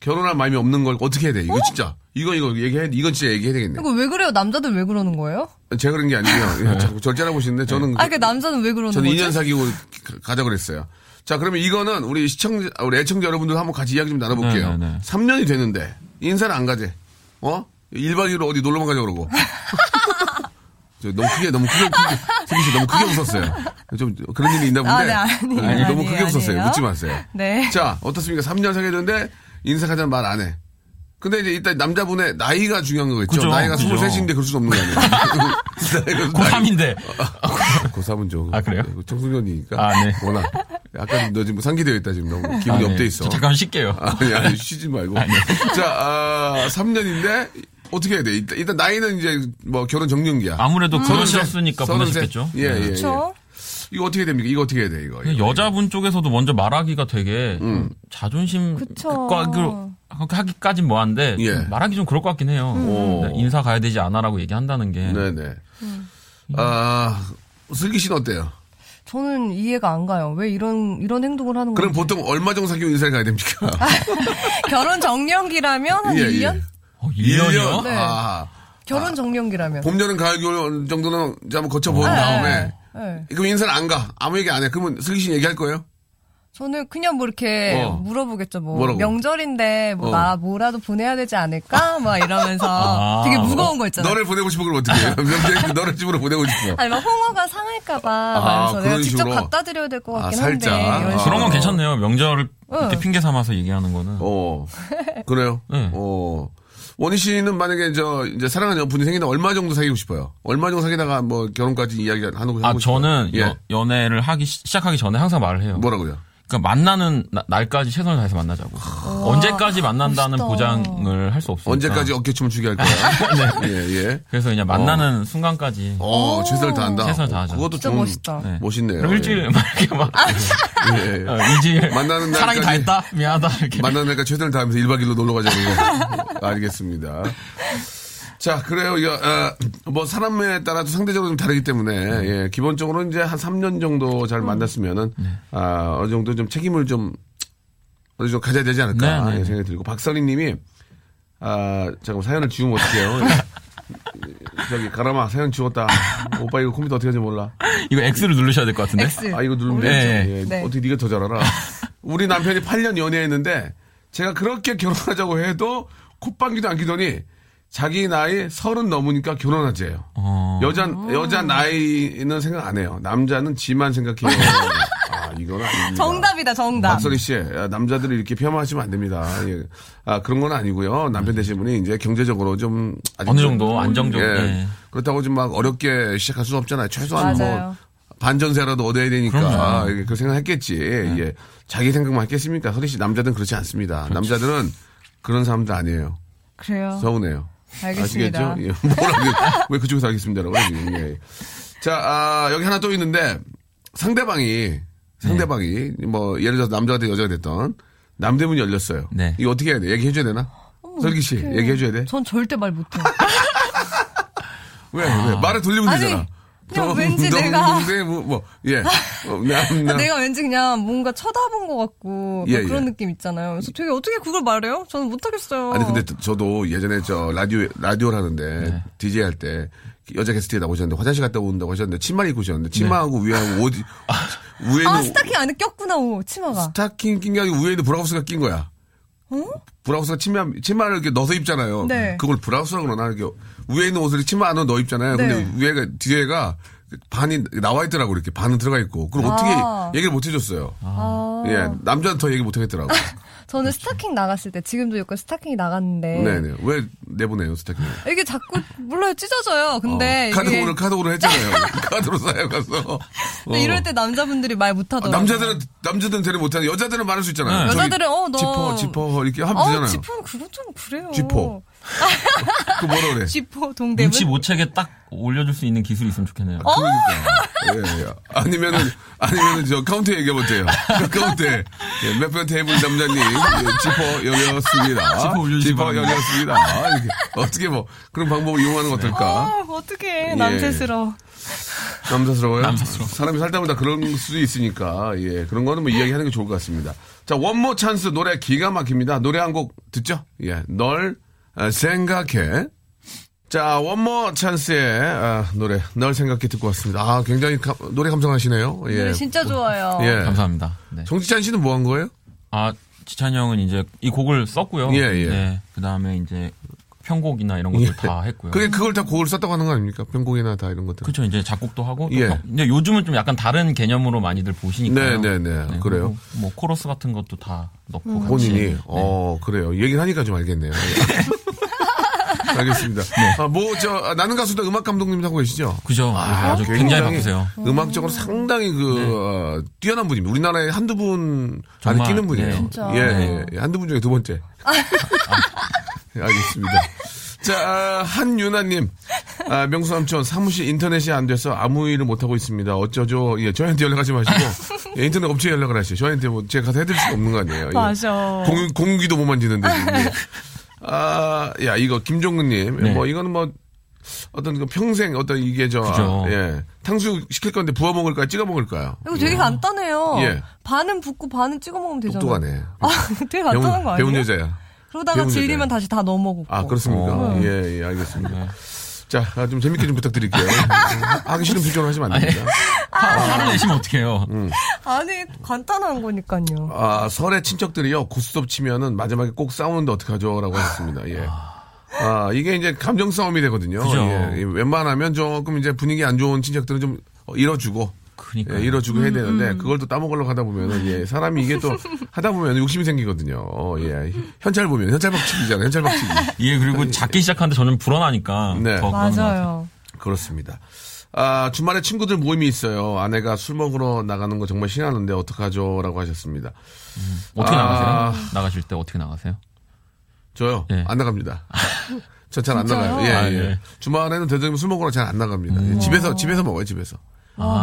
결혼할 마음이 없는 걸 어떻게 해야 돼? 이거 진짜 이거 이거 얘기해 이건 진짜 얘기해야 되겠네. 이거 왜 그래요? 남자들 왜 그러는 거예요? 제가 그런 게 아니고요. 예, 자꾸 절제하고 보시는데 저는 아, 그 남자는 왜 그러는 저는 거지? 2년 사귀고 가- 가자 그랬어요. 자, 그러면 이거는 우리 시청자, 우리 애청자 여러분들 한번 같이 이야기 좀 나눠볼게요. 네네네. 3년이 됐는데, 인사를 안 가재. 어? 1박 2일로 어디 놀러만 가자 그러고. 저 너무 크게, 너무 크게, 크게, 승기 씨 너무 크게 웃었어요. 좀 그런 일이 있나 본데. 아, 네, 아니에요, 어, 너무 아니에요, 크게 웃었어요. 아니에요. 웃지 마세요. 네. 자, 어떻습니까? 3년 사귀었는데, 인사 가자는 말 안 해. 근데 이제 일단 남자분의 나이가 중요한 거겠죠. 그죠, 나이가 그죠. 23인데 그럴 수는 없는 거 아니에요. 나이가- 고3인데. 고3은 좀. 아, 그래요? 청소년이니까. 아, 네. 워낙. 약간 너 지금 상기되어 있다, 지금 너무. 기분이 아, 네. 업돼 있어. 저 잠깐 쉴게요. 아니, 아니, 쉬지 말고. 자, 아, 3년인데, 어떻게 해야 돼? 일단, 일단 나이는 이제 뭐 결혼 적령기야. 아무래도? 그러셨으니까 서른셋? 보내셨겠죠. 예, 예. 예. 그쵸? 이거 어떻게 됩니까? 이거 어떻게 해야 돼, 이거? 이거. 여자분 쪽에서도 먼저 말하기가 되게 음. 자존심 그쵸. 과- 하기까진 뭐한데 예. 말하기 좀 그럴 것 같긴 해요. 오. 네, 인사 가야 되지 않아라고 얘기한다는 게 네네. 아, 슬기 씨는 어때요? 저는 이해가 안 가요. 왜 이런, 이런 행동을 하는 그럼 건지. 보통 얼마 정도 사귀고 인사를 가야 됩니까? 결혼 정년기라면 한 예, 1년? 예. 어, 1년이요? 네. 아, 결혼 정년기라면. 봄, 여름, 가을, 겨울 정도는 이제 한번 거쳐본 다음에. 네. 그럼 인사를 안 가. 아무 얘기 안 해. 그러면 슬기 씨 얘기할 거예요? 저는 그냥 뭐 이렇게 어. 물어보겠죠. 뭐 뭐라고? 명절인데 뭐 어. 나 뭐라도 보내야 되지 않을까? 막 이러면서 아. 되게 무거운 거 있잖아요. 너를 보내고 싶어 그럼 어떻게 해요? 너를 집으로 보내고 싶어. 아니 막 홍어가 상할까봐 아, 그래서 직접 식으로? 갖다 드려야 될것 아, 같긴 살짝. 한데 이런 아. 식으로. 그런 건 괜찮네요. 명절을 어. 이렇게 핑계 삼아서 얘기하는 거는. 어. 그래요? 네. 어. 원희 씨는 만약에 저 이제 사랑하는 분이 생긴다 얼마 정도 사귀고 싶어요? 얼마 정도 사귀다가 뭐 결혼까지 이야기 하는 거아 하고 싶어요? 저는 예. 여- 연애를 하기 시- 시작하기 전에 항상 말을 해요. 뭐라고요? 그러니까 만나는 나- 날까지 최선을 다해서 만나자고. 언제까지 만난다는 멋있다. 보장을 할 수 없으니까. 언제까지 어깨춤을 추게 할 거야? 예, 예. 그래서 그냥 만나는 순간까지 어, 최선을 다한다. 최선을 다하죠. 그것도 좀 멋있다. 네. 멋있네요. 그럼 일주일 막 이렇게 막 예, 예. 어, 이주일 만나는 사랑이 다 날까지- 했다 미안하다 이렇게. 만나는 애가 최선을 다하면서 1박 2일로 놀러 가자는 거. 알겠습니다. 자, 그래요. 이거, 어, 뭐, 사람에 따라서 상대적으로 좀 다르기 때문에, 예, 기본적으로 이제 한 3년 정도 잘 만났으면은, 아, 어느 정도 좀 책임을 좀, 어느 정도 가져야 되지 않을까, 네, 네, 예, 생각이 들고. 박선희 님이, 아, 잠깐 사연을 지우면 어떡해요. 저기, 가라마, 사연 지웠다. 오빠 이거 컴퓨터 어떻게 하는지 몰라. 이거 X를 누르셔야 될 것 같은데. X. 아, 이거 누르면 네. 되죠. 예, 네. 어떻게 네가 더 잘 알아. 우리 남편이 8년 연애했는데 제가 그렇게 결혼하자고 해도 콧방귀도 안 끼더니 자기 나이 서른 넘으니까 결혼하재요. 어. 여자 여자 나이는 생각 안 해요. 남자는 지만 생각해요. 아, 이건 아닙니다. 정답이다, 정답. 박서리 씨, 아, 남자들을 이렇게 폄하하시면 안 됩니다. 예. 아, 그런 건 아니고요. 남편 되신 분이 이제 경제적으로 좀 아직 어느 좀- 정도 안정적으로. 예. 네. 그렇다고 좀 막 어렵게 시작할 수 없잖아요. 최소한 뭐 맞아요. 반전세라도 얻어야 되니까 그럼요. 이렇게 그 생각했겠지. 예. 자기 생각만 했겠습니까? 서리 씨 남자들은 그렇지 않습니다. 남자들은 그런 사람들 아니에요. 그래요. 서운해요. 알겠습니다. 아시겠죠? 예. 왜 그쪽에서 알겠습니다라고 지금. 예. 자, 아, 여기 하나 또 있는데 상대방이 상대방이 뭐 예를 들어서 남자가 됐든 여자가 됐던 남대문이 열렸어요. 네. 이거 어떻게 해야 돼? 얘기해줘야 되나? 설기 씨, 어떡해. 얘기해줘야 돼? 전 절대 말 못해. 왜? 왜? 말을 돌리면 아니, 되잖아. 그냥 동- 왠지 동- 내가- 동대 뭐, 뭐, 예. 어, 남, 남. 내가 왠지 그냥 뭔가 쳐다본 것 같고 막 예, 그런 예. 느낌 있잖아요. 그래서 되게 어떻게 그걸 말해요? 저는 못하겠어요. 아니 근데 저도 예전에 저 라디오 라디오를 하는데 네. DJ 할 때 여자 게스트에 나오셨는데 화장실 갔다 온다고 하셨는데 치마를 입고 오셨는데 치마하고 위하고 옷 위에는 아 스타킹 안에 꼈구나 오 치마가. 스타킹 낀 게 아니고 위에는 브라우스가 낀 거야. 브라우스가 치마 치마를 이렇게 넣어서 입잖아요. 어? 네. 그걸 브라우스라고 그러나 이렇게 위에 있는 옷을 치마 안으로 넣어 입잖아요. 근데 네. 위에가 뒤에가 반이 나와 있더라고 이렇게 반은 들어가 있고 그걸 어떻게 아. 얘기를 못 해줬어요. 아, 예 남자는 더 얘기 못 하겠더라고. 저는 스타킹 나갔을 때 지금도 여기 스타킹이 나갔는데 네네 왜 내보내요 스타킹? 이게 자꾸 몰라요 찢어져요. 근데 어, 이게 카드오를 카드오를 했잖아요. 카드로 사용가서. 근데 이럴 때 남자분들이 말 아, 못하더라고요. 남자들은 남자들은 대리 못하는 여자들은 말할 수 있잖아요. 네. 여자들은 어너 지퍼 지퍼 이렇게 하면 어 되잖아요. 지퍼는 그건 좀 그래요. 지퍼. 그 뭐라 그래? 지퍼 동대문. 눈치 못 채게 딱 올려줄 수 있는 기술이 있으면 좋겠네요. 어? 그러니까. 예, 예. 아니면은 아니면은 저 카운터 얘기하면 돼요. 카운터 예, 몇번 테이블 남자님 예, 지퍼 열렸습니다. 지퍼 바랍니다. 열렸습니다. 이렇게 어떻게 뭐 그런 방법을 이용하는 건 어떨까? 어, 어떻게 남체스러워. 남사스러워요? 남사스러워. 사람이 살다 보다 그런 수도 있으니까, 예. 그런 거는 뭐 이야기하는 게 좋을 것 같습니다. 자, 원모 찬스 노래 기가 막힙니다. 노래 한 곡 듣죠? 예. 널 아, 생각해. 자, 원모 찬스의 아, 노래, 널 생각해 듣고 왔습니다. 아, 굉장히 감- 노래 감성하시네요. 예. 노래 진짜 좋아요. 예. 감사합니다. 네. 정지찬 씨는 뭐 한 거예요? 아 지찬이 형은 이제 이 곡을 썼고요. 예, 예. 네. 그 다음에 이제 편곡이나 이런 것들 다 했고요. 그게 그걸 다 곡을 썼다고 하는 거 아닙니까? 변곡이나 다 이런 것들. 그렇죠. 이제 작곡도 하고. 또 예. 편- 근데 요즘은 좀 약간 다른 개념으로 많이들 보시니까요. 네, 네, 네. 그래요? 그리고 뭐 코러스 같은 것도 다 넣고 같이. 본인이 네. 어 그래요 얘기를 하니까 좀 알겠네요 알겠습니다 아, 뭐 저 나는 가수다 음악 감독님 하고 계시죠 그죠. 아, 주 굉장히 바쁘세요. 음악적으로 상당히 그 어, 뛰어난 분입니다 우리나라에 한두 분 안에 정말, 끼는 분이에요 네. 진짜. 예, 예, 예. 한두 분 중에 두 번째 예, 알겠습니다 자 아, 한유나님 아, 명수 삼촌 사무실 인터넷이 안 돼서 아무 일을 못 하고 있습니다 어쩌죠 예 저희한테 연락하지 마시고 예, 인터넷 업체에 연락을 하시죠 저희한테 뭐 제가 가서 해드릴 수가 없는 거 아니에요 예. 맞아. 공, 공기도 못 만지는데. 지금. 아, 야, 이거, 김종근님. 네. 뭐, 이거는 뭐, 어떤 그 평생 어떤 이게 저, 그죠. 아, 예. 탕수육 시킬 건데 부어 먹을까요? 찍어 먹을까요? 이거 되게 간단해요. 예. 반은 붓고 반은 찍어 먹으면 되잖아요. 똑똑하네. 아, 되게 간단한 거 배운, 아니에요? 배운 여자야. 그러다가 질리면. 다시 다 넣어 먹고. 아, 그렇습니까? 어. 예, 예, 알겠습니다. 자, 아, 좀 재밌게 좀 부탁드릴게요. 하기 싫은 표정을 하시면 안 됩니다. 화, 화를 내시면 어떡해요. 음. 아니 간단한 거니까요. 아, 설에 친척들이요, 고스톱 치면은 마지막에 꼭 싸우는데 어떡하죠? 라고 하셨습니다. 예. 아, 이게 이제 감정 싸움이 되거든요. 그죠. 예. 웬만하면 조금 이제 분위기 안 좋은 친척들은 좀 어, 잃어주고. 그러니까. 예, 잃어주고 해야 되는데 음, 그걸 또 따먹으려고 하다 보면은 예, 사람이 이게 또 하다 보면 욕심이 생기거든요. 어, 예. 현찰 보면 현찰박치기잖아요. 현찰박치기. 예, 그리고 작게 시작하는데 저는 불어나니까. 네. 더 그런 것 같아요. 맞아요. 그렇습니다. 아, 주말에 친구들 모임이 있어요. 아내가 술 먹으러 나가는 거 정말 싫어하는데 어떡하죠? 라고 하셨습니다. 어떻게 아. 나가세요? 나가실 때 어떻게 나가세요? 저요? 예. 안 나갑니다. 저잘안 진짜요? 나가요. 예, 아, 예. 예. 주말에는 대장님 술 먹으러 잘 안 나갑니다. 예, 집에서, 집에서 먹어요, 집에서.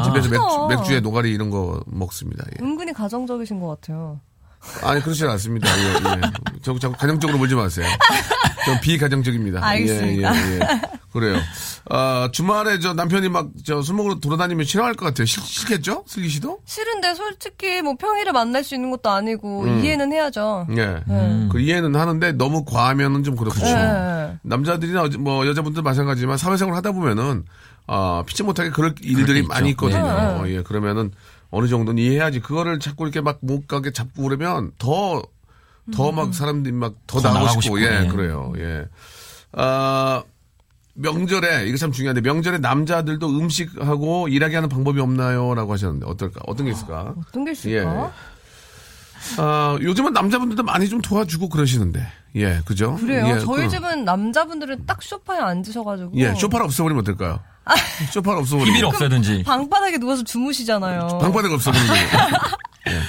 집에서 맥주. 맥주에 노가리 이런 거 먹습니다. 예. 은근히 가정적이신 것 같아요. 아니, 그렇지 않습니다. 예, 예. 저, 자꾸 가정적으로 몰지 마세요. 좀 비가정적입니다. 알겠습니다. 예, 예, 예. 그래요. 아, 주말에 저 남편이 막 저 술 먹으러 돌아다니면 싫어할 것 같아요. 싫, 싫겠죠? 슬기 씨도? 싫은데 솔직히 뭐 평일에 만날 수 있는 것도 아니고 음. 이해는 해야죠. 예. 네. 그 이해는 하는데 너무 과하면은 좀 그렇죠. 네. 남자들이나 뭐 여자분들 마찬가지지만 사회생활 하다 보면은 아 피치 못하게 그럴 일들이. 많이 있거든요. 네. 예, 그러면은 어느 정도는 이해해야지. 그거를 자꾸 이렇게 막 못 가게 잡고 그러면 더 더막 사람들이 막더 더 나가고 나가고 싶고, 싶고, 예, 예. 그래요. 예. 아 명절에 이거 참 중요한데 명절에 남자들도 음식하고 일하게 하는 방법이 없나요?라고 하셨는데 어떨까? 어떤 게 있을까? 어떤 게 있을까? 아 요즘은 남자분들도 많이 좀 도와주고 그러시는데 예, 그죠? 그래요. 예, 저희 그- 집은 남자분들은 딱 소파에 앉으셔가지고 예, 쇼파를 없애버리면 어떨까요? 쇼파를 없애버리면. TV를 없애든지. 방바닥에 누워서 주무시잖아요. 방바닥 없애버리면. 예.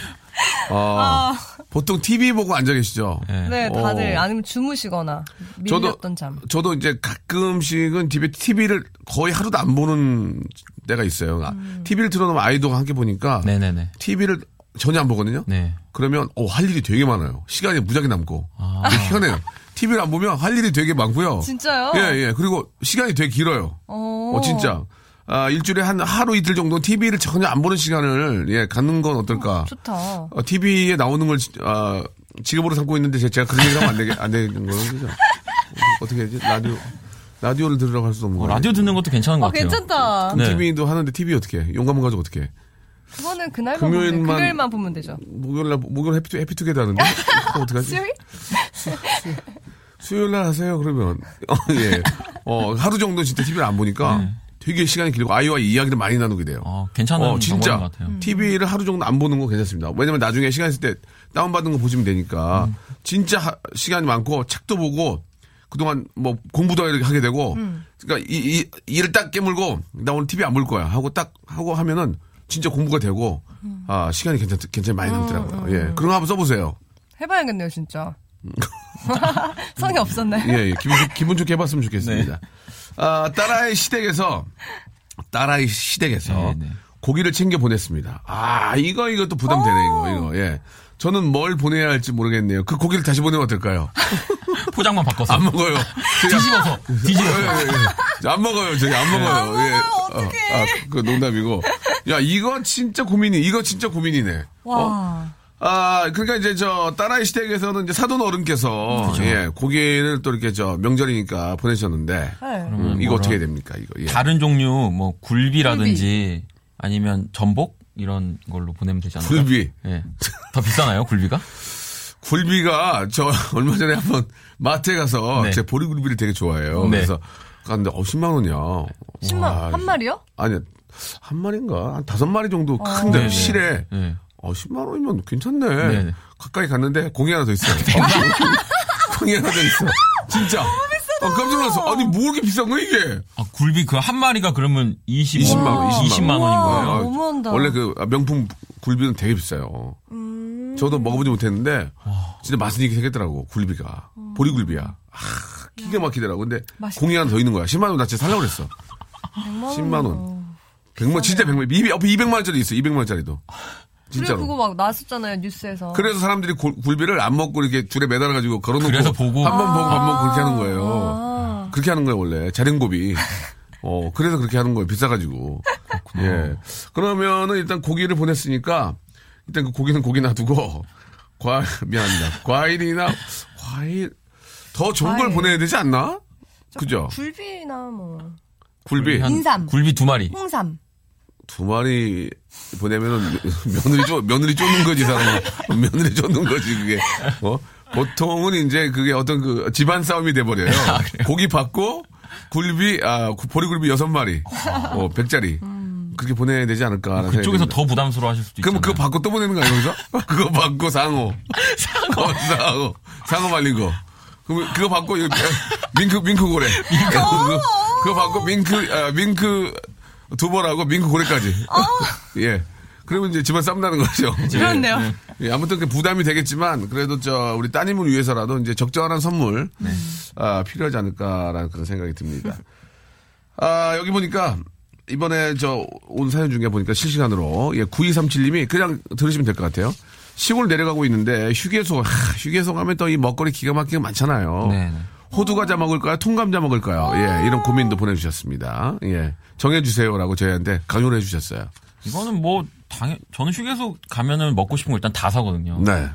아, 보통 TV 보고 앉아 계시죠? 예. 네, 다들 어. 아니면 주무시거나 저도- 밀렸던 잠. 저도 이제 가끔씩은 집에 TV를 거의 하루도 안 보는 때가 있어요. 음. TV를 틀어놓으면 아이도가 함께 보니까 네네네. TV를 전혀 안 보거든요. 네. 그러면 어, 할 일이 되게 많아요. 시간이 무지하게 남고 아. 편해요. TV를 안 보면 할 일이 되게 많고요. 진짜요? 예, 예. 그리고 시간이 되게 길어요. 어, 어, 진짜. 아, 일주일에 한 하루 이틀 정도 TV를 전혀 안 보는 시간을, 예, 갖는 건 어떨까. 좋다. 어, TV에 나오는 걸, 아, 직업으로 삼고 있는데 제- 제가 그런 얘기 하면 안 되게, 안 되는 거예요. 그죠? 어떻게 해야지? 라디오, 라디오를 들으라고 할 수 없는 어, 거예요. 라디오 듣는 것도 괜찮은 것 어, 같아요. 괜찮다. 그럼 네. TV도 하는데 TV 어떻게 해? 용감한 가지고 어떻게 해? 그거는 그날만 보면, 금요일만- 돼. 금요일만 보면 되죠. 목요일 날, 목요일 해피투, 해피투게더 하는데? 어떡하지? 수요일? 날 하세요, 그러면. 어, 예. 어, 하루 정도 진짜 TV를 안 보니까 네. 되게 시간이 길고 아이와 이야기를 많이 나누게 돼요. 어, 괜찮은 어, 진짜. 것 같아요. TV를 하루 정도 안 보는 거 괜찮습니다. 왜냐면 나중에 시간 있을 때 다운받은 거 보시면 되니까 진짜 하- 시간이 많고 책도 보고 그동안 뭐 공부도 이렇게 하게 되고 그러니까 이, 이 일을 딱 깨물고 나 오늘 TV 안 볼 거야 하고 딱 하고 하면은 진짜 공부가 되고 아 시간이 괜찮 괜찮이 많이 남더라고요. 예 그런 거 한번 써보세요. 해봐야겠네요, 진짜. 성이 없었나요? 예, 예. 기분, 좋- 기분 좋게 해봤으면 좋겠습니다. 아, 딸아이 시댁에서, 딸아이 시댁에서 네, 네. 고기를 챙겨 보냈습니다. 아, 이거, 이것도 부담되네, 이거, 이거, 예. 저는 뭘 보내야 할지 모르겠네요. 그 고기를 다시 보내면 어떨까요? 포장만 바꿔서. 안 먹어요. 뒤집어서. 뒤집어서. 예, 예, 예. 안 먹어요. 저기 안 먹어요. 안 먹어요. 예. 어떡해. 어, 아, 그 농담이고. 야, 이거 진짜 고민이, 이거 진짜 고민이네. 와. 어? 아, 그러니까 이제 저 딸아이 시댁에서는 이제 사돈 어른께서 예, 고기를 또 이렇게 저 명절이니까 보내셨는데 네. 음, 이거 어떻게 됩니까? 이거 예. 다른 종류 뭐 굴비라든지 아니면 전복 이런 걸로 보내면 되지 않나요? 굴비. 예. 더 비싸나요, 굴비가? 굴비가 저 얼마 전에 한번 마트에 가서 네. 제 보리굴비를 되게 좋아해요. 네. 그래서 갔는데 어 10만 원이야. 10만, 와, 한 마리요? 아니 한 마리인가 한 다섯 마리 정도 큰데 네네. 실에 네. 어 10만 원이면 괜찮네. 네네. 가까이 갔는데 공이 하나 더 있어요. 공이 하나 더 있어. 진짜. 어, 깜짝 놀랐어. 아니 뭐 이렇게 비싼 거야 이게? 아, 굴비 그 한 마리가 그러면 20, 20만 원, 20만 20만 원인 우와. 거예요. 아, 너무한다. 원래 그 명품 굴비는 되게 비싸요. 음. 저도 먹어보지 못했는데 진짜 맛은 이게 생겼더라고 굴비가 보리굴비야. 아, 기가 막히더라고. 근데 맛있다. 공이 하나 더 있는 거야. 10만 원 나 진짜 살려고 그랬어. 100만 10만 원. 100만 진짜 100만. 200, 옆에 200만 원짜리 있어. 200만 원짜리도. 그래 진짜로. 그거 막 나왔었잖아요 뉴스에서. 그래서 사람들이 골- 굴비를 안 먹고 이렇게 줄에 매달아가지고 걸어놓고 그래서 보고. 한 번 보고 밥 먹고 그렇게 하는 거예요. 아. 그렇게 하는 거예요 원래 자랭고비. 어 그래서 그렇게 하는 거예요 비싸가지고. 예. 그러면은 일단 고기를 보냈으니까 일단 그 고기는 고기 놔두고 과 미안합니다. 과일이나 과일 더 좋은 걸 과일. 보내야 되지 않나? 그죠? 굴비나 뭐 굴비 한 인삼. 굴비 두 마리. 홍삼. 두 마리 보내면은 며느리 쪼 며느리 쫓는 거지 사람. 며느리 쫓는 거지 그게. 어? 보통은 이제 그게 어떤 그 집안 싸움이 돼 버려요. 고기 받고 굴비 아 구- 보리굴비 여섯 마리. 어 백짜리. 그렇게 보내야 되지 않을까라는 그쪽에서 생각이 듭니다. 더 부담스러워 하실 수도 있잖아요. 그럼 그거 받고 또 보내는 거 아니에요 그죠 그거 받고 상어. 상어. 상어. 상어 말린 거. 그럼 그거 받고 이거 밍크 밍크 고래. 그거, 그거 받고 밍크 아, 밍크 두 번 하고 민크 고래까지. 예. 그러면 이제 집안 싸움 나는 거죠. 그렇네요. 예, 아무튼 그 부담이 되겠지만 그래도 저 우리 따님을 위해서라도 이제 적절한 선물 아, 필요하지 않을까라는 그런 생각이 듭니다. 아, 여기 보니까 이번에 저 온 사연 중에 보니까 실시간으로 예, 9237님이 그냥 들으시면 될 것 같아요. 시골 내려가고 있는데 휴게소 하, 휴게소 가면 또 이 먹거리 기가 막히게 많잖아요. 네, 네. 호두 과자 먹을까요? 통감자 먹을까요? 예, 이런 고민도 보내주셨습니다. 예, 정해주세요라고 저희한테 강요를 해주셨어요. 이거는 뭐 당연 저는 휴게소 가면은 먹고 싶은 거 일단 다 사거든요. 네,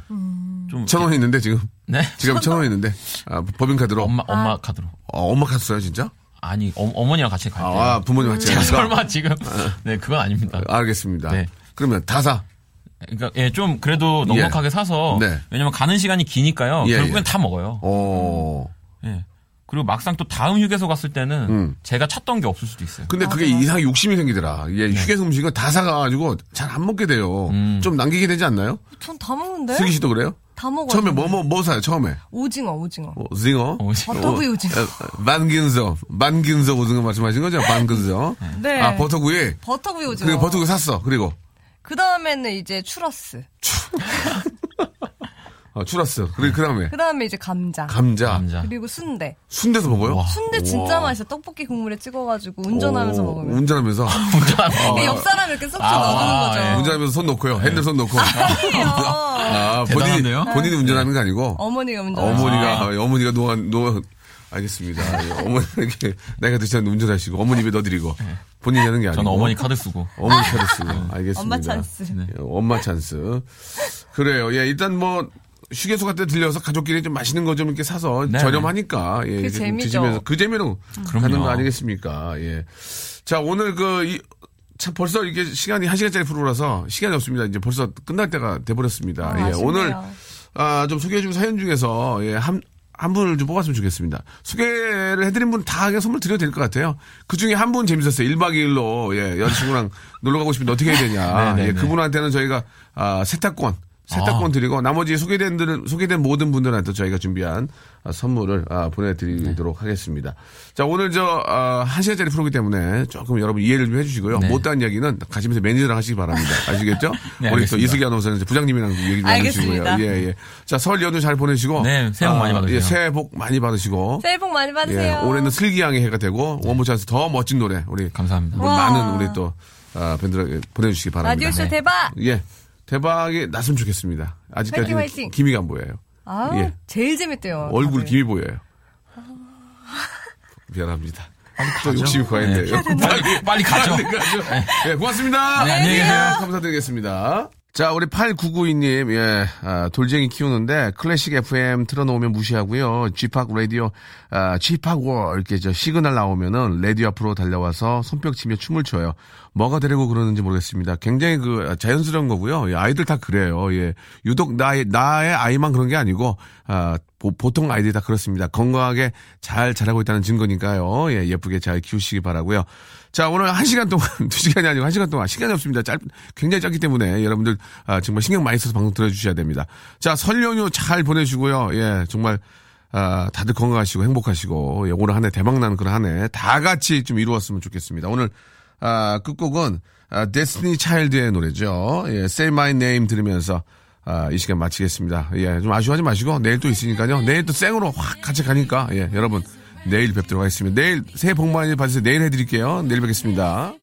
좀천 원 있는데 지금 네. 지금 천 원 있는데 아, 법인카드로 엄마 엄마 카드로. 어, 엄마 카드 써요 진짜? 아니 어, 어머니랑 같이 갈 때. 아, 부모님 같이 제가? 설마 지금 네 그건 아닙니다. 알겠습니다. 네. 그러면 다 사. 그러니까 예 좀 그래도 넉넉하게 사서 네. 왜냐면 가는 시간이 기니까요. 예, 결국엔 예. 다 먹어요. 어. 예. 그리고 막상 또 다음 휴게소 갔을 때는 음. 제가 찾던 게 없을 수도 있어요. 근데 그게 이상 욕심이 생기더라. 예, 휴게소 음식은 다 사가가지고 잘 안 먹게 돼요. 음. 좀 남기게 되지 않나요? 전 다 먹는데? 슬기 씨도 그래요? 다 먹어요. 처음에 뭐, 뭐, 뭐 사요, 처음에? 오징어, 오징어. 어, 오징어? 오징어. 버터구이 오징어. 만근서. 만근서 오징어 말씀하신 거죠? 만근서. 네. 아, 버터구이. 버터구이 오징어. 그리고 버터구이 샀어. 그리고. 그 다음에는 이제 추러스. 어, 추러스. 그리고 그 다음에. 그 다음에 이제 감자. 감자. 감자. 그리고 순대. 순대도 먹어요? 와. 순대 진짜 맛있어. 떡볶이 국물에 찍어가지고 운전하면서 오, 먹으면. 운전하면서. 이게 옆 사람 이렇게 쏙쏙 아, 넣는 거죠. 예. 운전하면서 손 놓고요. 핸들 손 놓고. 아, 본인이, 대단한데요? 본인이 운전하는 게 아니고. 어머니가 운전. 어머니가, 아. 어, 어머니가 no, no, 알겠습니다. 예, 어머니가 이렇게 나이가 드시는데 운전하시고, 어머니 입에 넣어드리고, 본인이 하는 게 아니고. 저는 어머니 카드 쓰고. 어머니 카드 쓰고. 알겠습니다. 엄마 찬스. 예, 엄마 찬스. 그래요. 예, 일단 뭐, 휴게소 같은 데 들려서 가족끼리 좀 맛있는 거 좀 이렇게 사서 네, 저렴하니까, 예, 이렇게 좀 재미죠. 드시면서 그 재미로 그럼요. 가는 거 아니겠습니까? 예. 자, 오늘 그, 이, 참 벌써 이게 시간이 한 시간짜리 프로라서 시간이 없습니다. 이제 벌써 끝날 때가 돼버렸습니다. 아, 예, 아쉽네요. 오늘 아, 좀 소개해준 사연 중에서, 예, 한, 한 분을 좀 뽑았으면 좋겠습니다. 소개를 해드린 분다 그냥 선물 드려도 될 것 같아요. 그 중에 한 분 재밌었어요. 1박 2일로, 예, 여자친구랑 놀러 가고 싶은데 어떻게 해야 되냐. 네, 네, 예, 네. 그분한테는 저희가, 아, 세탁권. 세탁권 아. 드리고 나머지 소개된 들 소개된 모든 분들한테 저희가 준비한 아, 선물을 아, 보내드리도록 하겠습니다. 자 오늘 저 아, 한 시간짜리 프로기 때문에 조금 여러분 이해를 좀 해주시고요. 네. 못다한 이야기는 가시면서 매니저랑 하시기 바랍니다. 아시겠죠? 네, 우리 또. 이승기 아나운서는 부장님이랑 얘기 좀 나누시고요. 알겠습니다. 예 예. 자, 설 연휴 잘 보내시고 네, 새해 복 많이 받으세요. 예, 새해 복 많이 받으시고. 새해 복 많이 예, 받으세요. 올해는 슬기 양의 해가 되고 원모어찬스 더 멋진 노래 우리 감사합니다. 우리 와. 많은 우리 또 아, 밴드를 보내주시기 바랍니다. 라디오쇼 네. 대박! 예. 대박이 났으면 좋겠습니다. 아직까지 화이팅. 기미가 안 보여요. 아, 예. 제일 재밌대요. 얼굴 다들. 김이 보여요. 미안합니다. 또 욕심이 과했네요. 빨리, 빨리 가죠. 빨리 가죠. 예, 고맙습니다. 네, 안녕히 계세요. 감사드리겠습니다. 자, 우리 8992님, 예, 아, 돌쟁이 키우는데 클래식 FM 틀어놓으면 무시하고요. 지팍 라디오, 아, 지팍 월, 이렇게 저 시그널 나오면은 라디오 앞으로 달려와서 손뼉 치며 춤을 춰요. 뭐가 되려고 그러는지 모르겠습니다. 굉장히 그 자연스러운 거고요. 예, 아이들 다 그래요. 예. 유독 나의, 나의 아이만 그런 게 아니고, 아, 보, 보통 아이들이 다 그렇습니다. 건강하게 잘 자라고 있다는 증거니까요. 예, 예쁘게 잘 키우시기 바라고요. 자, 오늘 한 시간 동안, 두 시간이 아니고 한 시간 동안 시간이 없습니다. 짧, 굉장히 짧기 때문에 여러분들, 아, 정말 신경 많이 써서 방송 들어주셔야 됩니다. 자, 설 연휴 잘 보내시고요. 예, 정말, 아, 다들 건강하시고 행복하시고, 예, 올해 한해 대박나는 그런 한 해 다 같이 좀 이루었으면 좋겠습니다. 오늘, 아, 끝곡은, 아, 데스티니 차일드의 노래죠. 예, Say My Name 들으면서, 아, 이 시간 마치겠습니다. 예, 좀 아쉬워하지 마시고, 내일 또 있으니까요. 내일 또 생으로 확 같이 가니까, 예, 여러분, 내일 뵙도록 하겠습니다. 내일 새해 복 많이 받으세요. 내일 해드릴게요. 내일 뵙겠습니다.